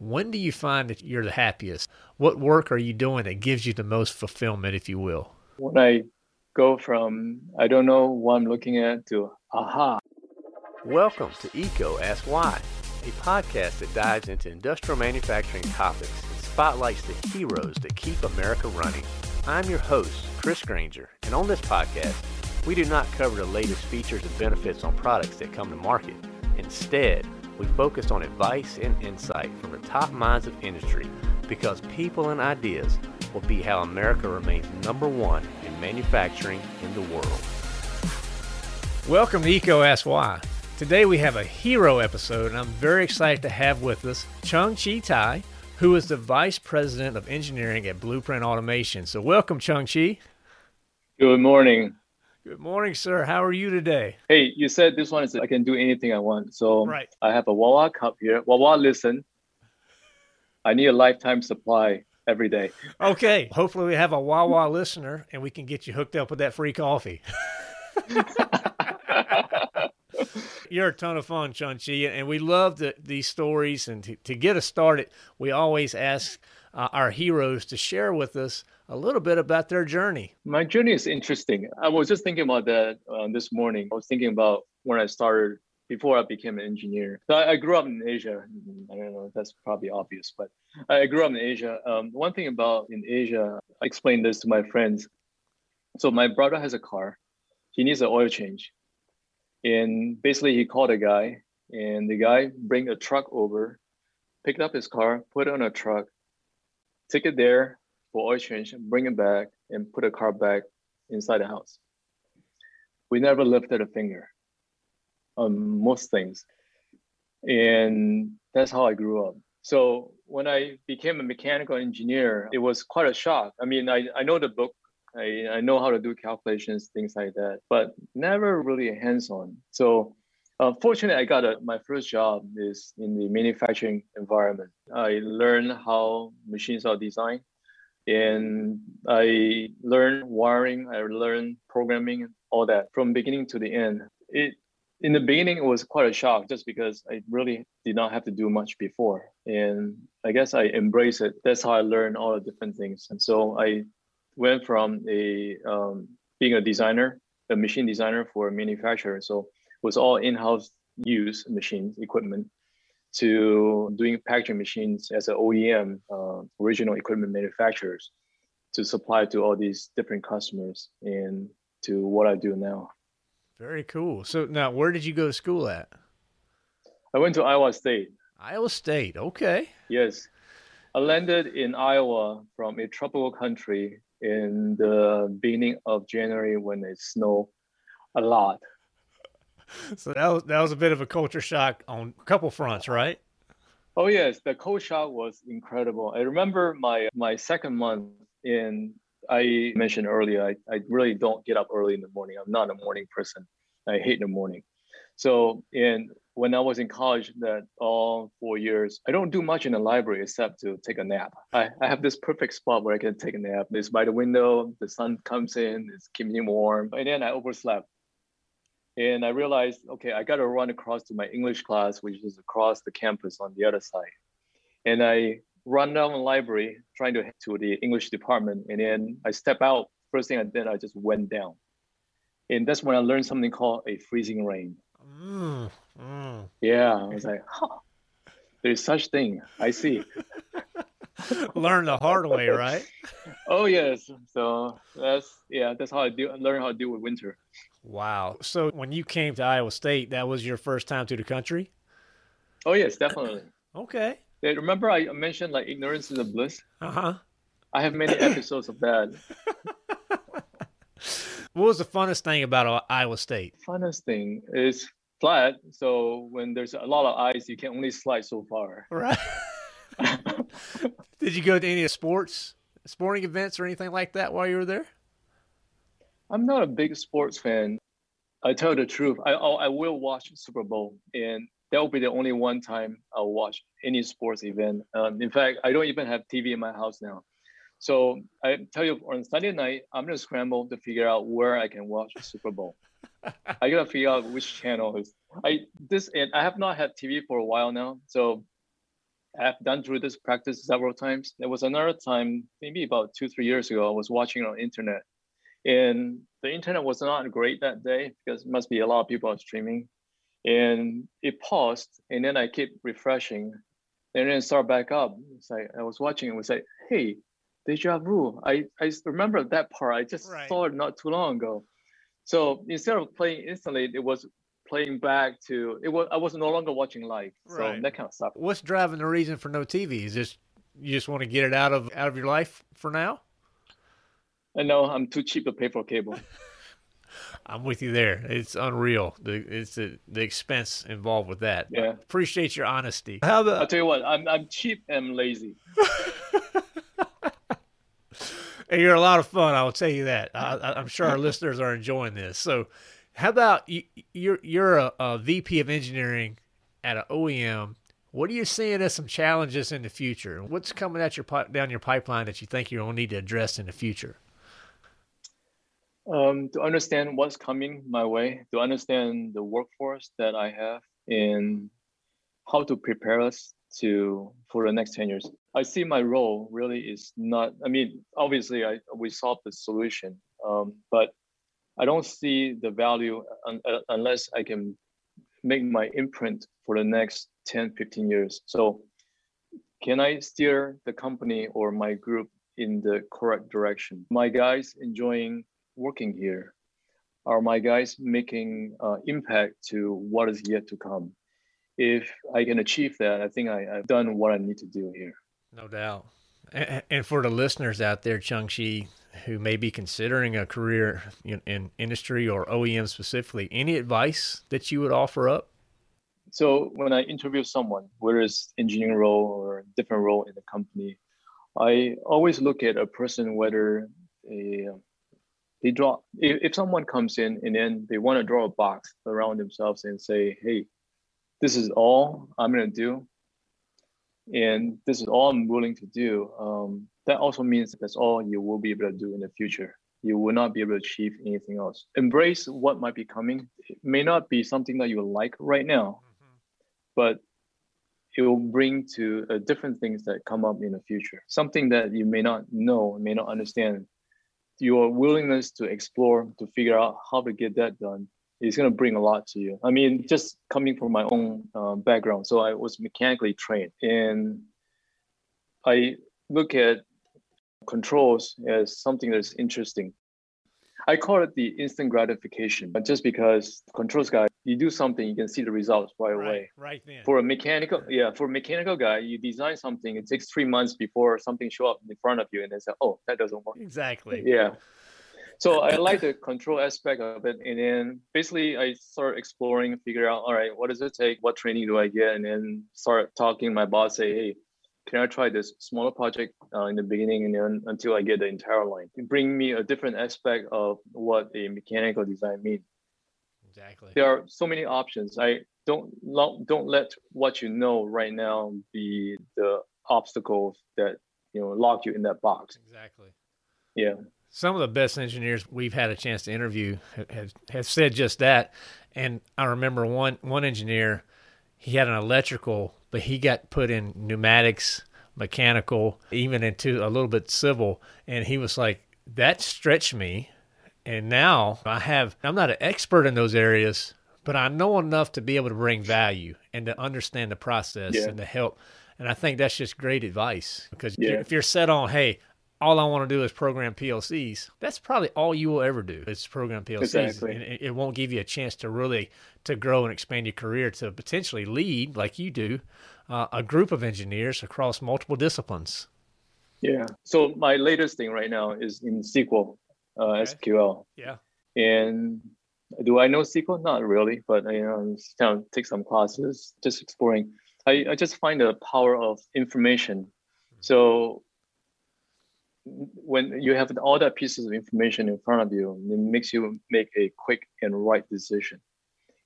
when do you find that you're the happiest? What work are you doing that gives you the most fulfillment, if you will? When I go from I don't know what I'm looking at to aha. Welcome to EECO Ask Why, a podcast that dives into industrial manufacturing topics and spotlights the heroes that keep America running. I'm your host, Chris Granger, and on this podcast, we do not cover the latest features and benefits on products that come to market. Instead, we focus on advice and insight from the top minds of industry because people and ideas will be how America remains number one in manufacturing in the world. Welcome to EECO Ask Why. Today we have a hero episode, and I'm very excited to have with us Chung Chi Tai, who is the Vice President of Engineering at Blueprint Automation. So, welcome, Chung Chi. Good morning. Good morning, sir. How are you today? Hey, you said this one is I can do anything I want. So Right. I have a Wawa cup here. Wawa, listen. I need a lifetime supply every day. Okay. Hopefully, we have a Wawa listener and we can get you hooked up with that free coffee. You're a ton of fun, Chung Chi, and we love the, these stories. And to, to get us started, we always ask uh, our heroes to share with us a little bit about their journey. My journey is interesting. I was just thinking about that uh, this morning. I was thinking about when I started before I became an engineer. So I, I grew up in Asia. I don't know, if that's probably obvious, but I grew up in Asia. Um, one thing about in Asia, I explained this to my friends. So my brother has a car. He needs an oil change. And basically he called a guy and the guy bring a truck over, picked up his car, put it on a truck, take it there for oil change, bring it back and put the car back inside the house. We never lifted a finger on most things. And that's how I grew up. So when I became a mechanical engineer, it was quite a shock. I mean, I, I know the book, I, I know how to do calculations, things like that, but never really hands-on. So uh, fortunately, I got a, my first job is in the manufacturing environment. I learned how machines are designed and I learned wiring, I learned programming, all that from beginning to the end. It in the beginning it was quite a shock just because I really did not have to do much before. And I guess I embrace it. That's how I learned all the different things. And so I went from a um, being a designer, a machine designer for a manufacturer. So it was all in-house use machines, equipment, to doing packaging machines as an OEM, uh, original equipment manufacturers, to supply to all these different customers and to what I do now. Very cool. So now, where did you go to school at? I went to Iowa State. Iowa State. Okay. Yes. I landed in Iowa from a tropical country in the beginning of January when it snowed a lot. So that was that was a bit of a culture shock on a couple fronts, right? Oh yes, the cold shock was incredible. I remember my my second month in I mentioned earlier, I, I really don't get up early in the morning. I'm not a morning person. I hate the morning. So in when I was in college that all four years, I don't do much in the library except to take a nap. I, I have this perfect spot where I can take a nap. It's by the window, the sun comes in, it's keeping me warm. And then I overslept. And I realized, okay, I got to run across to my English class, which is across the campus on the other side. And I run down the library trying to head to the English department. And then I step out. First thing I did, I just went down. And that's when I learned something called a freezing rain. Mm, mm. Yeah, I was like, huh, there's such thing. I see. Learn the hard way, right? Oh yes. So that's yeah, that's how I do learn how to deal with winter. Wow. So when you came to Iowa State, that was your first time to the country? Oh yes, definitely. Okay. Yeah, remember I mentioned like ignorance is a bliss? Uh-huh. I have many episodes of that. What was the funnest thing about Iowa State? Funnest thing is flat. So when there's a lot of ice, you can only slide so far. Right. Did you go to any sports, sporting events or anything like that while you were there? I'm not a big sports fan. I tell you the truth. I I'll- I will watch Super Bowl, and that will be the only one time I'll watch any sports event. Um, in fact, I don't even have TV in my house now. So I tell you, on Sunday night, I'm gonna scramble to figure out where I can watch Super Bowl. I gotta figure out which channel is. I this and I have not had TV for a while now. So I've done through this practice several times. There was another time, maybe about two, three years ago, I was watching on internet and the internet was not great that day because it must be a lot of people are streaming. And it paused and then I keep refreshing and then start back up. It's like I was watching it was like, hey, deja vu. I, I remember that part. I just right. saw it not too long ago. So instead of playing instantly, it was playing back to it was I was no longer watching live. So that kind of stuff. What's driving the reason for no TV? Is just you just want to get it out of out of your life for now? I know I'm too cheap to pay for cable. I'm with you there. It's unreal. The it's the, the expense involved with that. Yeah. Appreciate your honesty. How the I'll tell you what, I'm I'm cheap and lazy. and you're a lot of fun. I will tell you that. I, am sure our listeners are enjoying this. So, how about you? You're you're a, a VP of engineering at an OEM. What are you seeing as some challenges in the future? What's coming at your down your pipeline that you think you're going to need to address in the future? Um, to understand what's coming my way, to understand the workforce that I have, and how to prepare us to for the next 10 years. I see my role really is not, I mean, obviously I we solved the solution, um, but I don't see the value un, uh, unless I can make my imprint for the next 10, 15 years. So can I steer the company or my group in the correct direction? My guys enjoying working here? Are my guys making uh, impact to what is yet to come? If I can achieve that, I think I, have done what I need to do here. No doubt. And, and for the listeners out there, Chung Chi, who may be considering a career in, in industry or OEM specifically, any advice that you would offer up? So when I interview someone, whether it's engineering role or different role in the company, I always look at a person whether a they draw if, if someone comes in and then they want to draw a box around themselves and say hey this is all i'm going to do and this is all i'm willing to do um, that also means that's all you will be able to do in the future. You will not be able to achieve anything else. Embrace what might be coming. It may not be something that you like right now mm-hmm. but it will bring to uh, different things that come up in the future. Something that you may not know may not understand your willingness to explore to figure out how to get that done is going to bring a lot to you. I mean, just coming from my own uh, background, so I was mechanically trained, and I look at controls as something that's interesting. I call it the instant gratification, but just because controls guy, you do something, you can see the results right, right away. Right then. For a mechanical, yeah, for a mechanical guy, you design something, it takes three months before something show up in front of you, and they say, "Oh, that doesn't work." Exactly. Yeah. So I like the control aspect of it, and then basically I start exploring, figure out, all right, what does it take? What training do I get? And then start talking to my boss, say, hey, can I try this smaller project uh, in the beginning and then until I get the entire line? bring me a different aspect of what a mechanical design means. Exactly. There are so many options. I don't don't let what you know right now be the obstacles that you know lock you in that box. Exactly. Yeah. Some of the best engineers we've had a chance to interview have, have said just that. And I remember one one engineer, he had an electrical but he got put in pneumatics, mechanical, even into a little bit civil. And he was like, that stretched me. And now I have, I'm not an expert in those areas, but I know enough to be able to bring value and to understand the process yeah. and to help. And I think that's just great advice because yeah. if you're set on, hey, all I want to do is program PLCs. That's probably all you will ever do is program PLCs. Exactly. And it won't give you a chance to really to grow and expand your career to potentially lead, like you do, uh, a group of engineers across multiple disciplines. Yeah. So my latest thing right now is in SQL, uh, okay. SQL. Yeah. And do I know SQL? Not really, but you know, kind of take some classes, just exploring. I, I just find the power of information. Mm-hmm. So when you have all that pieces of information in front of you, it makes you make a quick and right decision.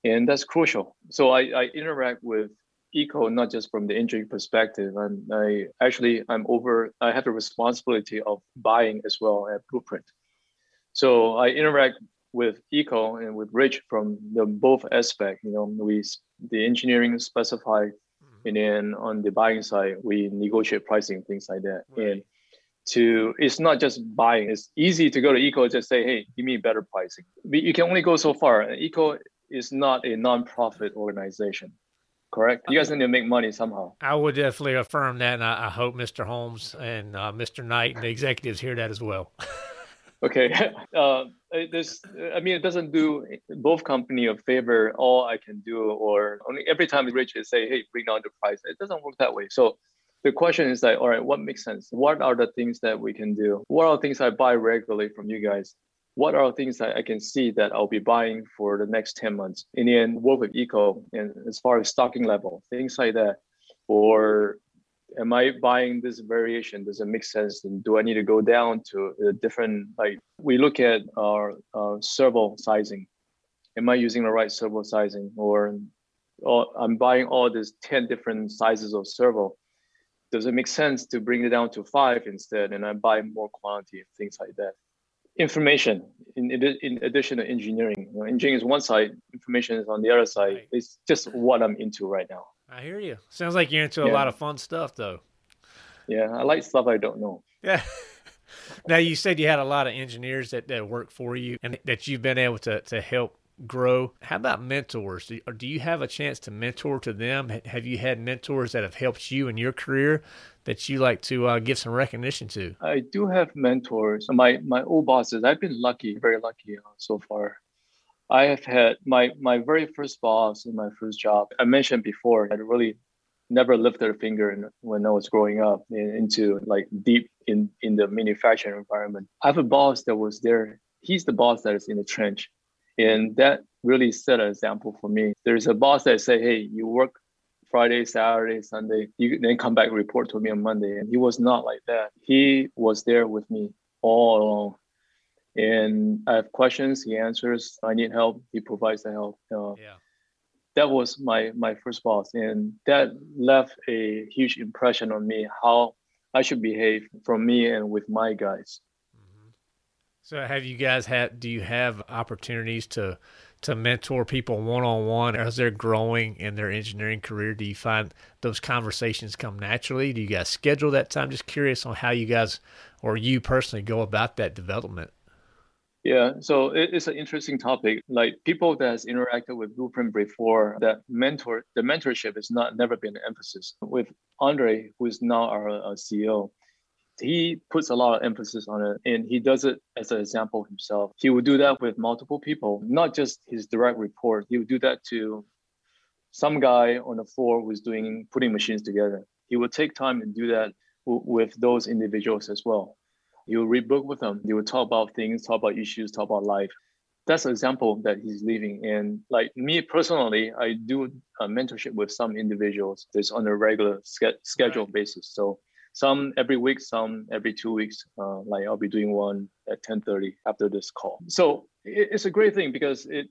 And that's crucial. So I, I interact with EECO not just from the engineering perspective. I'm, I actually I'm over. I have the responsibility of buying as well at Blueprint. So I interact with EECO and with Rich from the both aspect. You know, we the engineering specify mm-hmm. and then on the buying side, we negotiate pricing things like that. Right. And to it's not just buying. It's easy to go to EECO just say, hey, give me better pricing. But you can only go so far. EECO is not a non-profit organization, correct? You guys need to make money somehow. I would definitely affirm that, and I, I hope Mr. Holmes and uh, Mr. Knight and the executives hear that as well. Okay. Uh, this, I mean, it doesn't do both company a favor. All I can do, or only every time Rich is say, "Hey, bring down the price," it doesn't work that way. So the question is like, all right, what makes sense? What are the things that we can do? What are the things I buy regularly from you guys? What are things that I can see that I'll be buying for the next 10 months? And then work with EECO and as far as stocking level, things like that. Or am I buying this variation? Does it make sense? And do I need to go down to a different, like we look at our, our servo sizing. Am I using the right servo sizing? Or, or I'm buying all these 10 different sizes of servo. Does it make sense to bring it down to five instead? And I buy more quantity and things like that. Information, in, in addition to engineering. You know, engineering is one side, information is on the other side. Right. It's just what I'm into right now. I hear you. Sounds like you're into a lot of fun stuff, though. Yeah, I like stuff I don't know. Yeah. now you said you had a lot of engineers that, that work for you and that you've been able to, to help grow. How about mentors? Do, do you have a chance to mentor to them? Have you had mentors that have helped you in your career that you like to uh, give some recognition to? I do have mentors. My my old bosses. I've been lucky, very lucky uh, so far. I have had my my very first boss in my first job. I mentioned before. I really never lifted a finger in, when I was growing up in, into like deep in in the manufacturing environment. I have a boss that was there. He's the boss that is in the trench, and that really set an example for me. There's a boss that say, "Hey, you work Friday, Saturday, Sunday. You then come back report to me on Monday. And he was not like that. He was there with me all along. And I have questions, he answers. I need help, he provides the help. Uh, Yeah. that was my my first boss, and that left a huge impression on me how I should behave from me and with my guys. So have you guys had do you have opportunities to to mentor people one on one as they're growing in their engineering career? Do you find those conversations come naturally? Do you guys schedule that time? Just curious on how you guys or you personally go about that development. Yeah, so it, it's an interesting topic. Like people that has interacted with Blueprint before, that mentor, the mentorship has not never been an emphasis. With Andre, who is now our, uh, our CEO, he puts a lot of emphasis on it, and he does it as an example himself. He would do that with multiple people, not just his direct report. He would do that to some guy on the floor who's doing putting machines together. He would take time and do that w- with those individuals as well. He will read book with them. They will talk about things, talk about issues, talk about life. That's an example that he's living. And like me personally, I do a mentorship with some individuals. That's on a regular ske- schedule Right. basis. So some every week, some every two weeks. Uh, like I'll be doing one at 10:30 after this call. So it, it's a great thing because it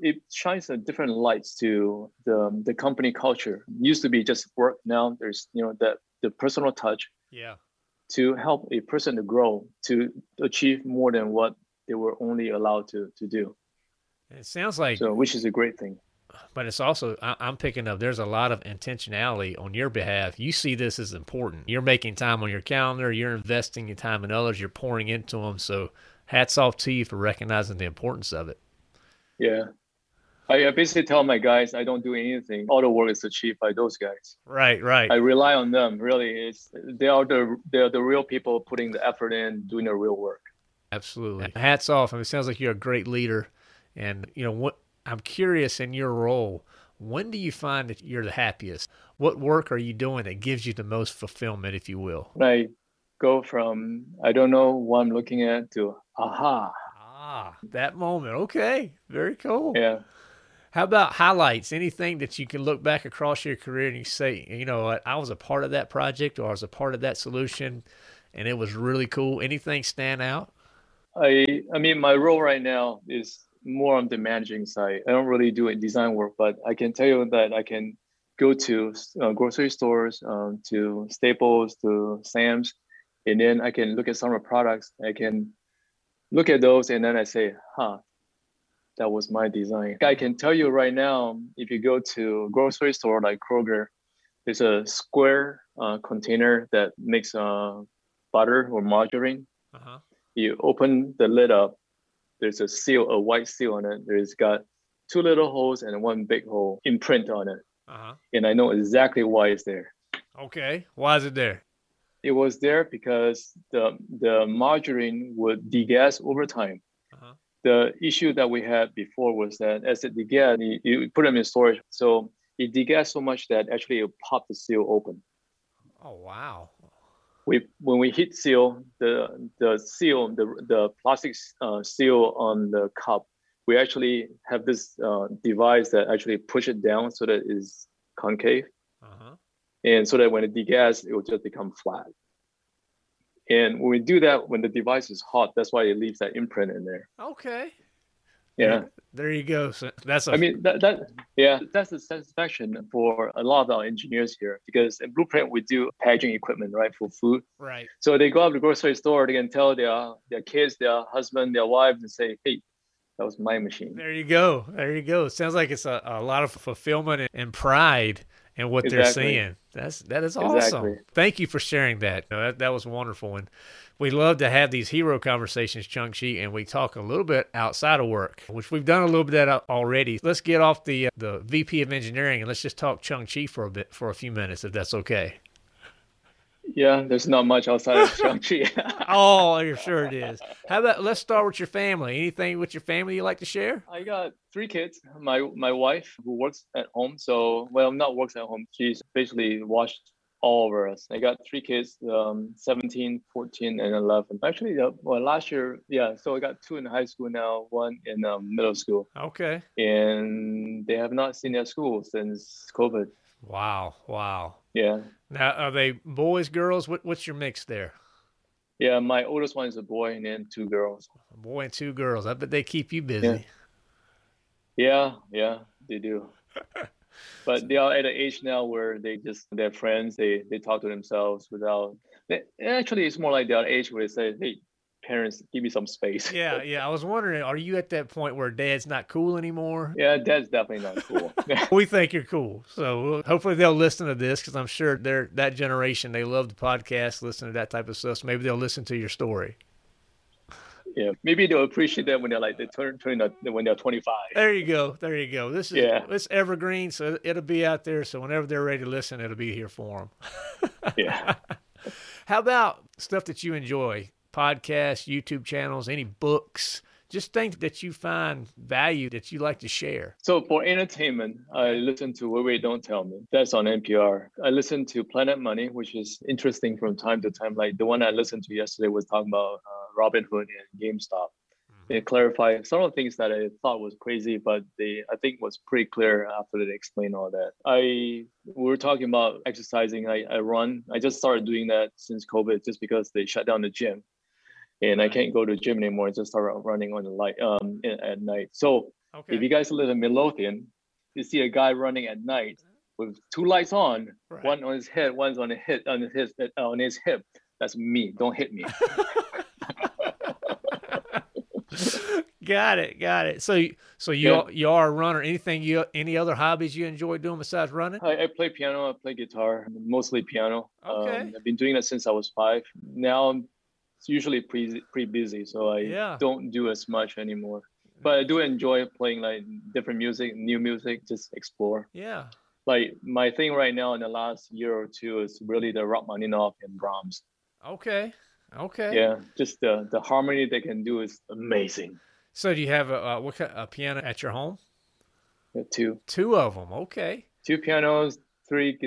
it shines a different lights to the the company culture. Used to be just work. Now there's you know that the personal touch Yeah. to help a person to grow to achieve more than what they were only allowed to to do It sounds like so which is a great thing but it's also I, I'm picking up. There's a lot of intentionality on your behalf. You see this as important. You're making time on your calendar. You're investing your time in others. You're pouring into them. So hats off to you for recognizing the importance of it. yeah I, I basically tell my guys i don't do anything all the work is achieved by those guys Right, right. i rely on them really it's they are the they're the real people putting the effort in doing the real work Absolutely. Hats off. I mean, it sounds like you're a great leader. And, you know, what I'm curious in your role, when do you find that you're the happiest? What work are you doing that gives you the most fulfillment, if you will? i go from i don't know what i'm looking at to aha Ah, that moment. Okay. Very cool. yeah How about highlights? Anything that you can look back across your career and you say, you know what, I was a part of that project or I was a part of that solution and it was really cool. Anything stand out? I I mean my role right now is more on the managing side. I don't really do a design work, but I can tell you that I can go to uh, grocery stores, um, to Staples, to Sam's, and then I can look at some of the products. I can look at those, and then I say, "Huh, that was my design." I can tell you right now, if you go to a grocery store like Kroger, There's a square uh, container that makes uh, butter or margarine. Uh-huh. You open the lid up. There's a seal, a white seal on it. There's got two little holes and one big hole imprint on it. Uh-huh. And I know exactly why it's there. Okay. Why is it there? It was there because the the margarine would degas over time. Uh-huh. The issue that we had before was that as it degas, you, you put them in storage, so it degas so much that actually it popped the seal open. Oh wow. We when we heat seal the the seal the the plastic uh, seal on the cup, we actually have this uh, device that actually push it down so that it's concave Uh-huh. and so that when it degas, it will just become flat. And when we do that, when the device is hot, that's why it leaves that imprint in there. Okay. Yeah, There you go. So that's a I mean that that yeah, that's the satisfaction for a lot of our engineers here because in Blueprint we do packaging equipment right for food. right. So they go up to the grocery store, they can tell their their kids, their husband, their wives, and say, "Hey, that was my machine." There you go. There you go. It sounds like it's a, a lot of fulfillment and- and pride in what they're Exactly. seeing. That's that is awesome. Exactly. Thank you for sharing that. No, that. That was wonderful, and we love to have these hero conversations, Chung Chi, and we talk a little bit outside of work, which we've done a little bit of that already. Let's get off the uh, the VP of engineering and let's just talk Chung Chi for a bit for a few minutes, if that's okay. Yeah, there's not much outside of Chung Chi. oh, you're sure it is. How about let's start with your family. Anything with your family you like to share? I got three kids. My my wife who works at home. So well, not works at home. She's basically watched all over us. I got three kids, um, 17, 14, and 11. Actually, uh, well, last year, yeah. So I got two in high school now, one in um, middle school, Okay. and they have not seen their school since COVID. Wow. Wow. Yeah, Now, are they boys, girls? What, what's your mix there? yeah. My oldest one is a boy, and then two girls. A boy and two girls. I bet they keep you busy. Yeah, yeah, they do. but they are at an age now where they just they're friends. They they talk to themselves without. They, actually, it's more like they're at age where they say, "Hey, parents, give me some space." Yeah, yeah. I was wondering, are you at that point where dad's not cool anymore? Yeah, dad's definitely not cool. We think you're cool. So hopefully they'll listen to this because I'm sure they're that generation. They love the podcast, listen to that type of stuff. So maybe they'll listen to your story. Yeah, maybe they'll appreciate that when they're like they turn turn when they're 25. There you go. There you go. This is Yeah. it's evergreen, so it'll be out there. So whenever they're ready to listen, it'll be here for them. Yeah. How about stuff that you enjoy? Podcasts, YouTube channels, any books? Just things that you find value that you like to share. So for entertainment, I listen to Wait Wait Don't Tell Me. That's on NPR. I listen to Planet Money, which is interesting from time to time. Like the one I listened to yesterday was talking about uh, Robinhood and GameStop. They clarify some of the things that I thought was crazy, but they I think was pretty clear after they explained all that. I we were talking about exercising. I, I run. I just started doing that since COVID, just because they shut down the gym, and I can't go to the gym anymore. I just start running on the light um at night. So Okay. if you guys live in Midlothian, you see a guy running at night with two lights on, Right. one on his head, one's on his hip, on his uh, on his hip. That's me. Don't hit me. got it, got it. So, you- so you Yeah. are, you are a runner. Anything you any other hobbies you enjoy doing besides running? I, I play piano. I play guitar, mostly piano. Okay. Um, I've been doing that since I was five. Now I'm it's usually pretty pretty busy, so I Yeah. don't do as much anymore. But I do enjoy playing like different music, new music, just explore. Yeah. Like my thing right now in the last year or two is really the Rachmaninoff and Brahms. Okay. Okay. Yeah, just the the harmony they can do is amazing. So do you have a, a what kind, a piano at your home? Yeah, two Two of them. Okay. two pianos, three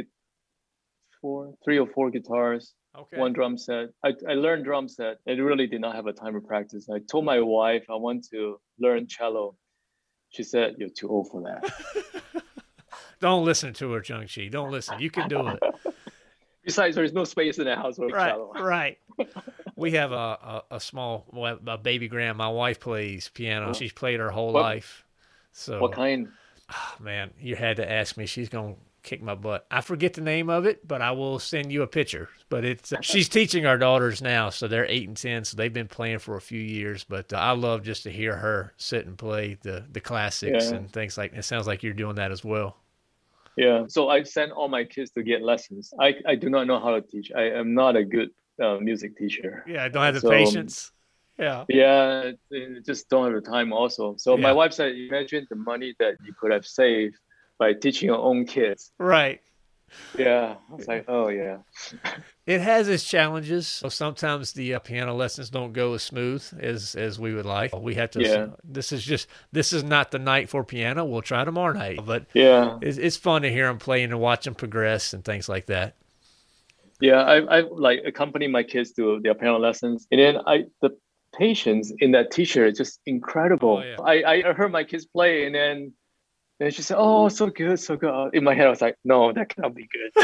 four, three or four guitars, Okay. one drum set. I, I learned drum set. I really did not have a time to practice. I told my wife I want to learn cello. She said, "You're too old for that." Don't listen to her, Chung Chi. Don't listen. You can do it. Besides, there's no space in the house for a right. cello. Right. We have a, a, a small a baby grand. My wife plays piano. She's played her whole What- life. So What kind? Oh, man, you had to ask me. She's gonna kick my butt. I forget the name of it, but I will send you a picture. But it's she's teaching our daughters now, so they're eight and ten, so they've been playing for a few years. But uh, I love just to hear her sit and play the the classics Yeah. and things like. It sounds like you're doing that as well. Yeah. So I send all my kids to get lessons. I, I do not know how to teach. I am not a good uh, music teacher. Yeah, I don't have the So- patience. Yeah. Yeah, just don't have the time also. So Yeah. my wife said, imagine the money that you could have saved by teaching your own kids. Right. Yeah. I was like, oh yeah. It has its challenges. So sometimes the uh, piano lessons don't go as smooth as as we would like. We have to. Yeah. This is just this is not the night for piano. We'll try tomorrow night, but Yeah. it's, it's fun to hear them playing and watch them progress and things like that. Yeah. I, I like accompany my kids to their piano lessons. And then I the patience in that teacher is just incredible. Oh, yeah. I, I heard my kids play and then and she said, Oh, so good, so good. Uh, in my head, I was like, no, that cannot be good.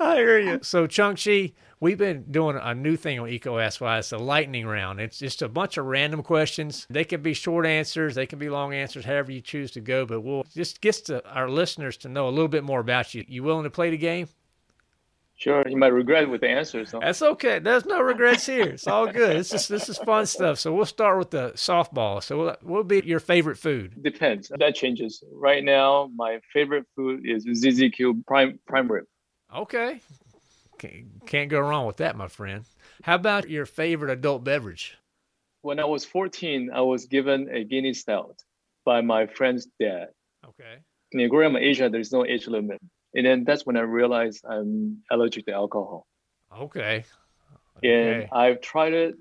I hear you. So Chung Chi, we've been doing a new thing on EECO Ask Why. It's a lightning round. It's just a bunch of random questions. They can be short answers, they can be long answers, however you choose to go. But we'll just get to our listeners to know a little bit more about you. You willing to play the game? Sure, you might regret with the answer. So That's okay. There's no regrets here. It's all good. This is this is fun stuff. So we'll start with the softball. So what will be your favorite food? depends. That changes. Right now, my favorite food is ZZQ prime prime rib. Okay. Can't, can't go wrong with that, my friend. How about your favorite adult beverage? When I was 14, I was given a Guinness stout by my friend's dad. Okay. In up Asia, there's no age limit. And then that's when I realized I'm allergic to alcohol. Okay. okay. And I've tried it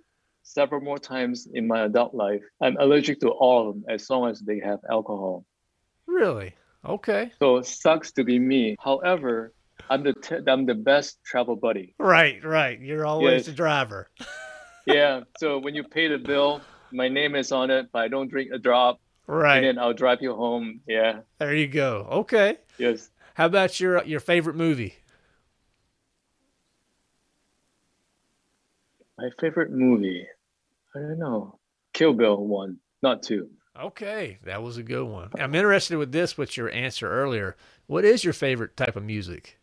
several more times in my adult life. I'm allergic to all of them as long as they have alcohol. Really? Okay. So it sucks to be me. However, I'm the t- I'm the best travel buddy. Right, right. You're always Yes. the driver. Yeah. So when you pay the bill, my name is on it, but I don't drink a drop. Right. And then I'll drive you home. Yeah. There you go. Okay. Yes. How about your uh, your favorite movie? My favorite movie. I don't know. Kill Bill one, not two. Okay, that was a good one. I'm interested with this with your answer earlier. What is your favorite type of music?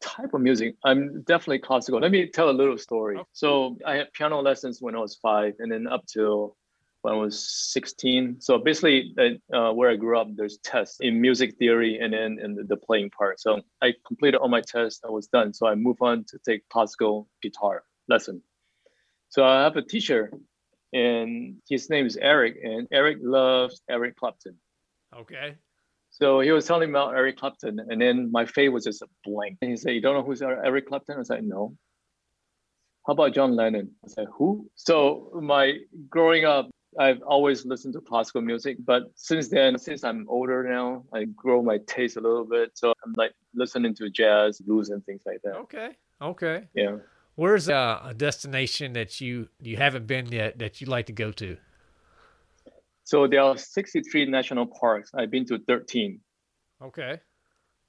Type of music. I'm definitely classical. Let me tell a little story. Okay. So I had piano lessons when I was five, and then up till when I was 16. So basically, uh, where I grew up, there's tests in music theory and then in the, the playing part. So I completed all my tests. I was done. So I moved on to take classical guitar lesson. So I have a teacher, and his name is Eric, and Eric loves Eric Clapton. Okay. So he was telling me about Eric Clapton, and then my face was just a blank. And he said, "You don't know who's Eric Clapton?" I was like, "No." How about John Lennon? I said, "Who?" So my growing up, I've always listened to classical music, but since then, since I'm older now, I grow my taste a little bit. So I'm like listening to jazz, blues, and things like that. Okay. Okay. Yeah. Where's uh, a destination that you you haven't been yet that you'd like to go to? So there are 63 national parks. I've been to 13. Okay.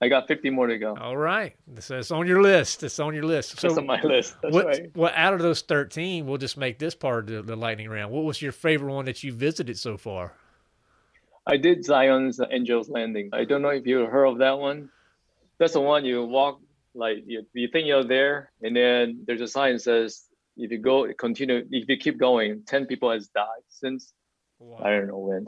I got 50 more to go. All right. So it's on your list. It's on your list. So That's on my list. That's what, right. what out of those 13, we'll just make this part of the, the lightning round. What was your favorite one that you visited so far? I did Zion's Angel's Landing. I don't know if you heard of that one. That's the one you walk like you, you think you're there, and then there's a sign that says if you go continue if you keep going, ten people has died since I don't know when.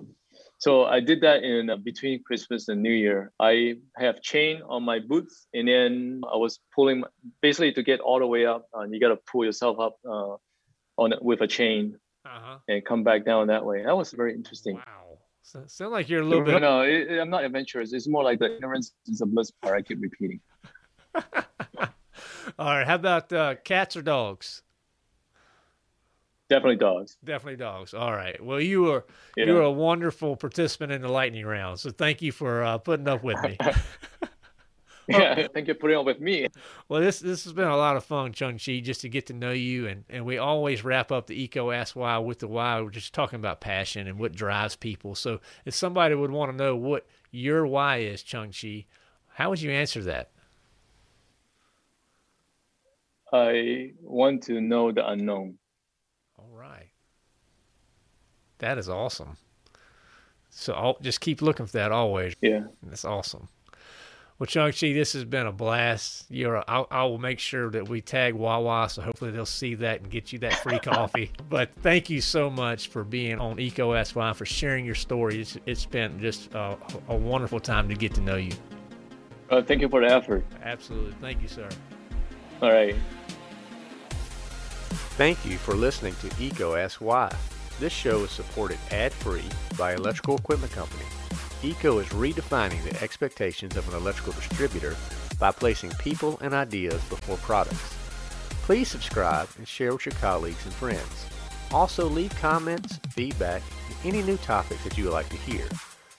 So I did that in uh, between Christmas and New Year. I have chain on my boots, and then I was pulling my, basically to get all the way up. Uh, you got to pull yourself up uh, on with a chain Uh-huh. and come back down that way. That was very interesting. Wow. So, sound like you're a little No, bit. no, it, it- I'm not adventurous. It's more like the ignorance is a bliss part. I keep repeating. All right. How about uh, cats or dogs? Definitely dogs. Definitely dogs. All right. Well, you are Yeah. you are a wonderful participant in the lightning round. So thank you for uh, putting up with me. Yeah, thank you for putting up with me. well, this this has been a lot of fun, Chung Chi, just to get to know you, and and we always wrap up the EECO Ask Why with the why. We're just talking about passion and what drives people. So if somebody would want to know what your why is, Chung Chi, how would you answer that? I want to know the unknown. All right. That is awesome. So I'll just keep looking for that always. Yeah. That's awesome. Well, Chung Chi, this has been a blast. You're, I, I will make sure that we tag Wawa, so hopefully they'll see that and get you that free coffee. But thank you so much for being on EECO SY, for sharing your story. It's, it's been just a, a wonderful time to get to know you. Uh, thank you for the effort. Absolutely. Thank you, sir. All right. Thank you for listening to EECO Ask Why. This show is supported ad-free by Electrical Equipment Company. EECO is redefining the expectations of an electrical distributor by placing people and ideas before products. Please subscribe and share with your colleagues and friends. Also leave comments, feedback, and any new topics that you would like to hear.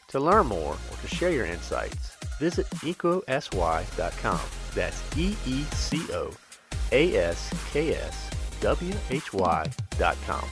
To learn more or to share your insights, visit eecoaskwhy.com. That's E-E-C-O A-S-K-S W-H-Y.com.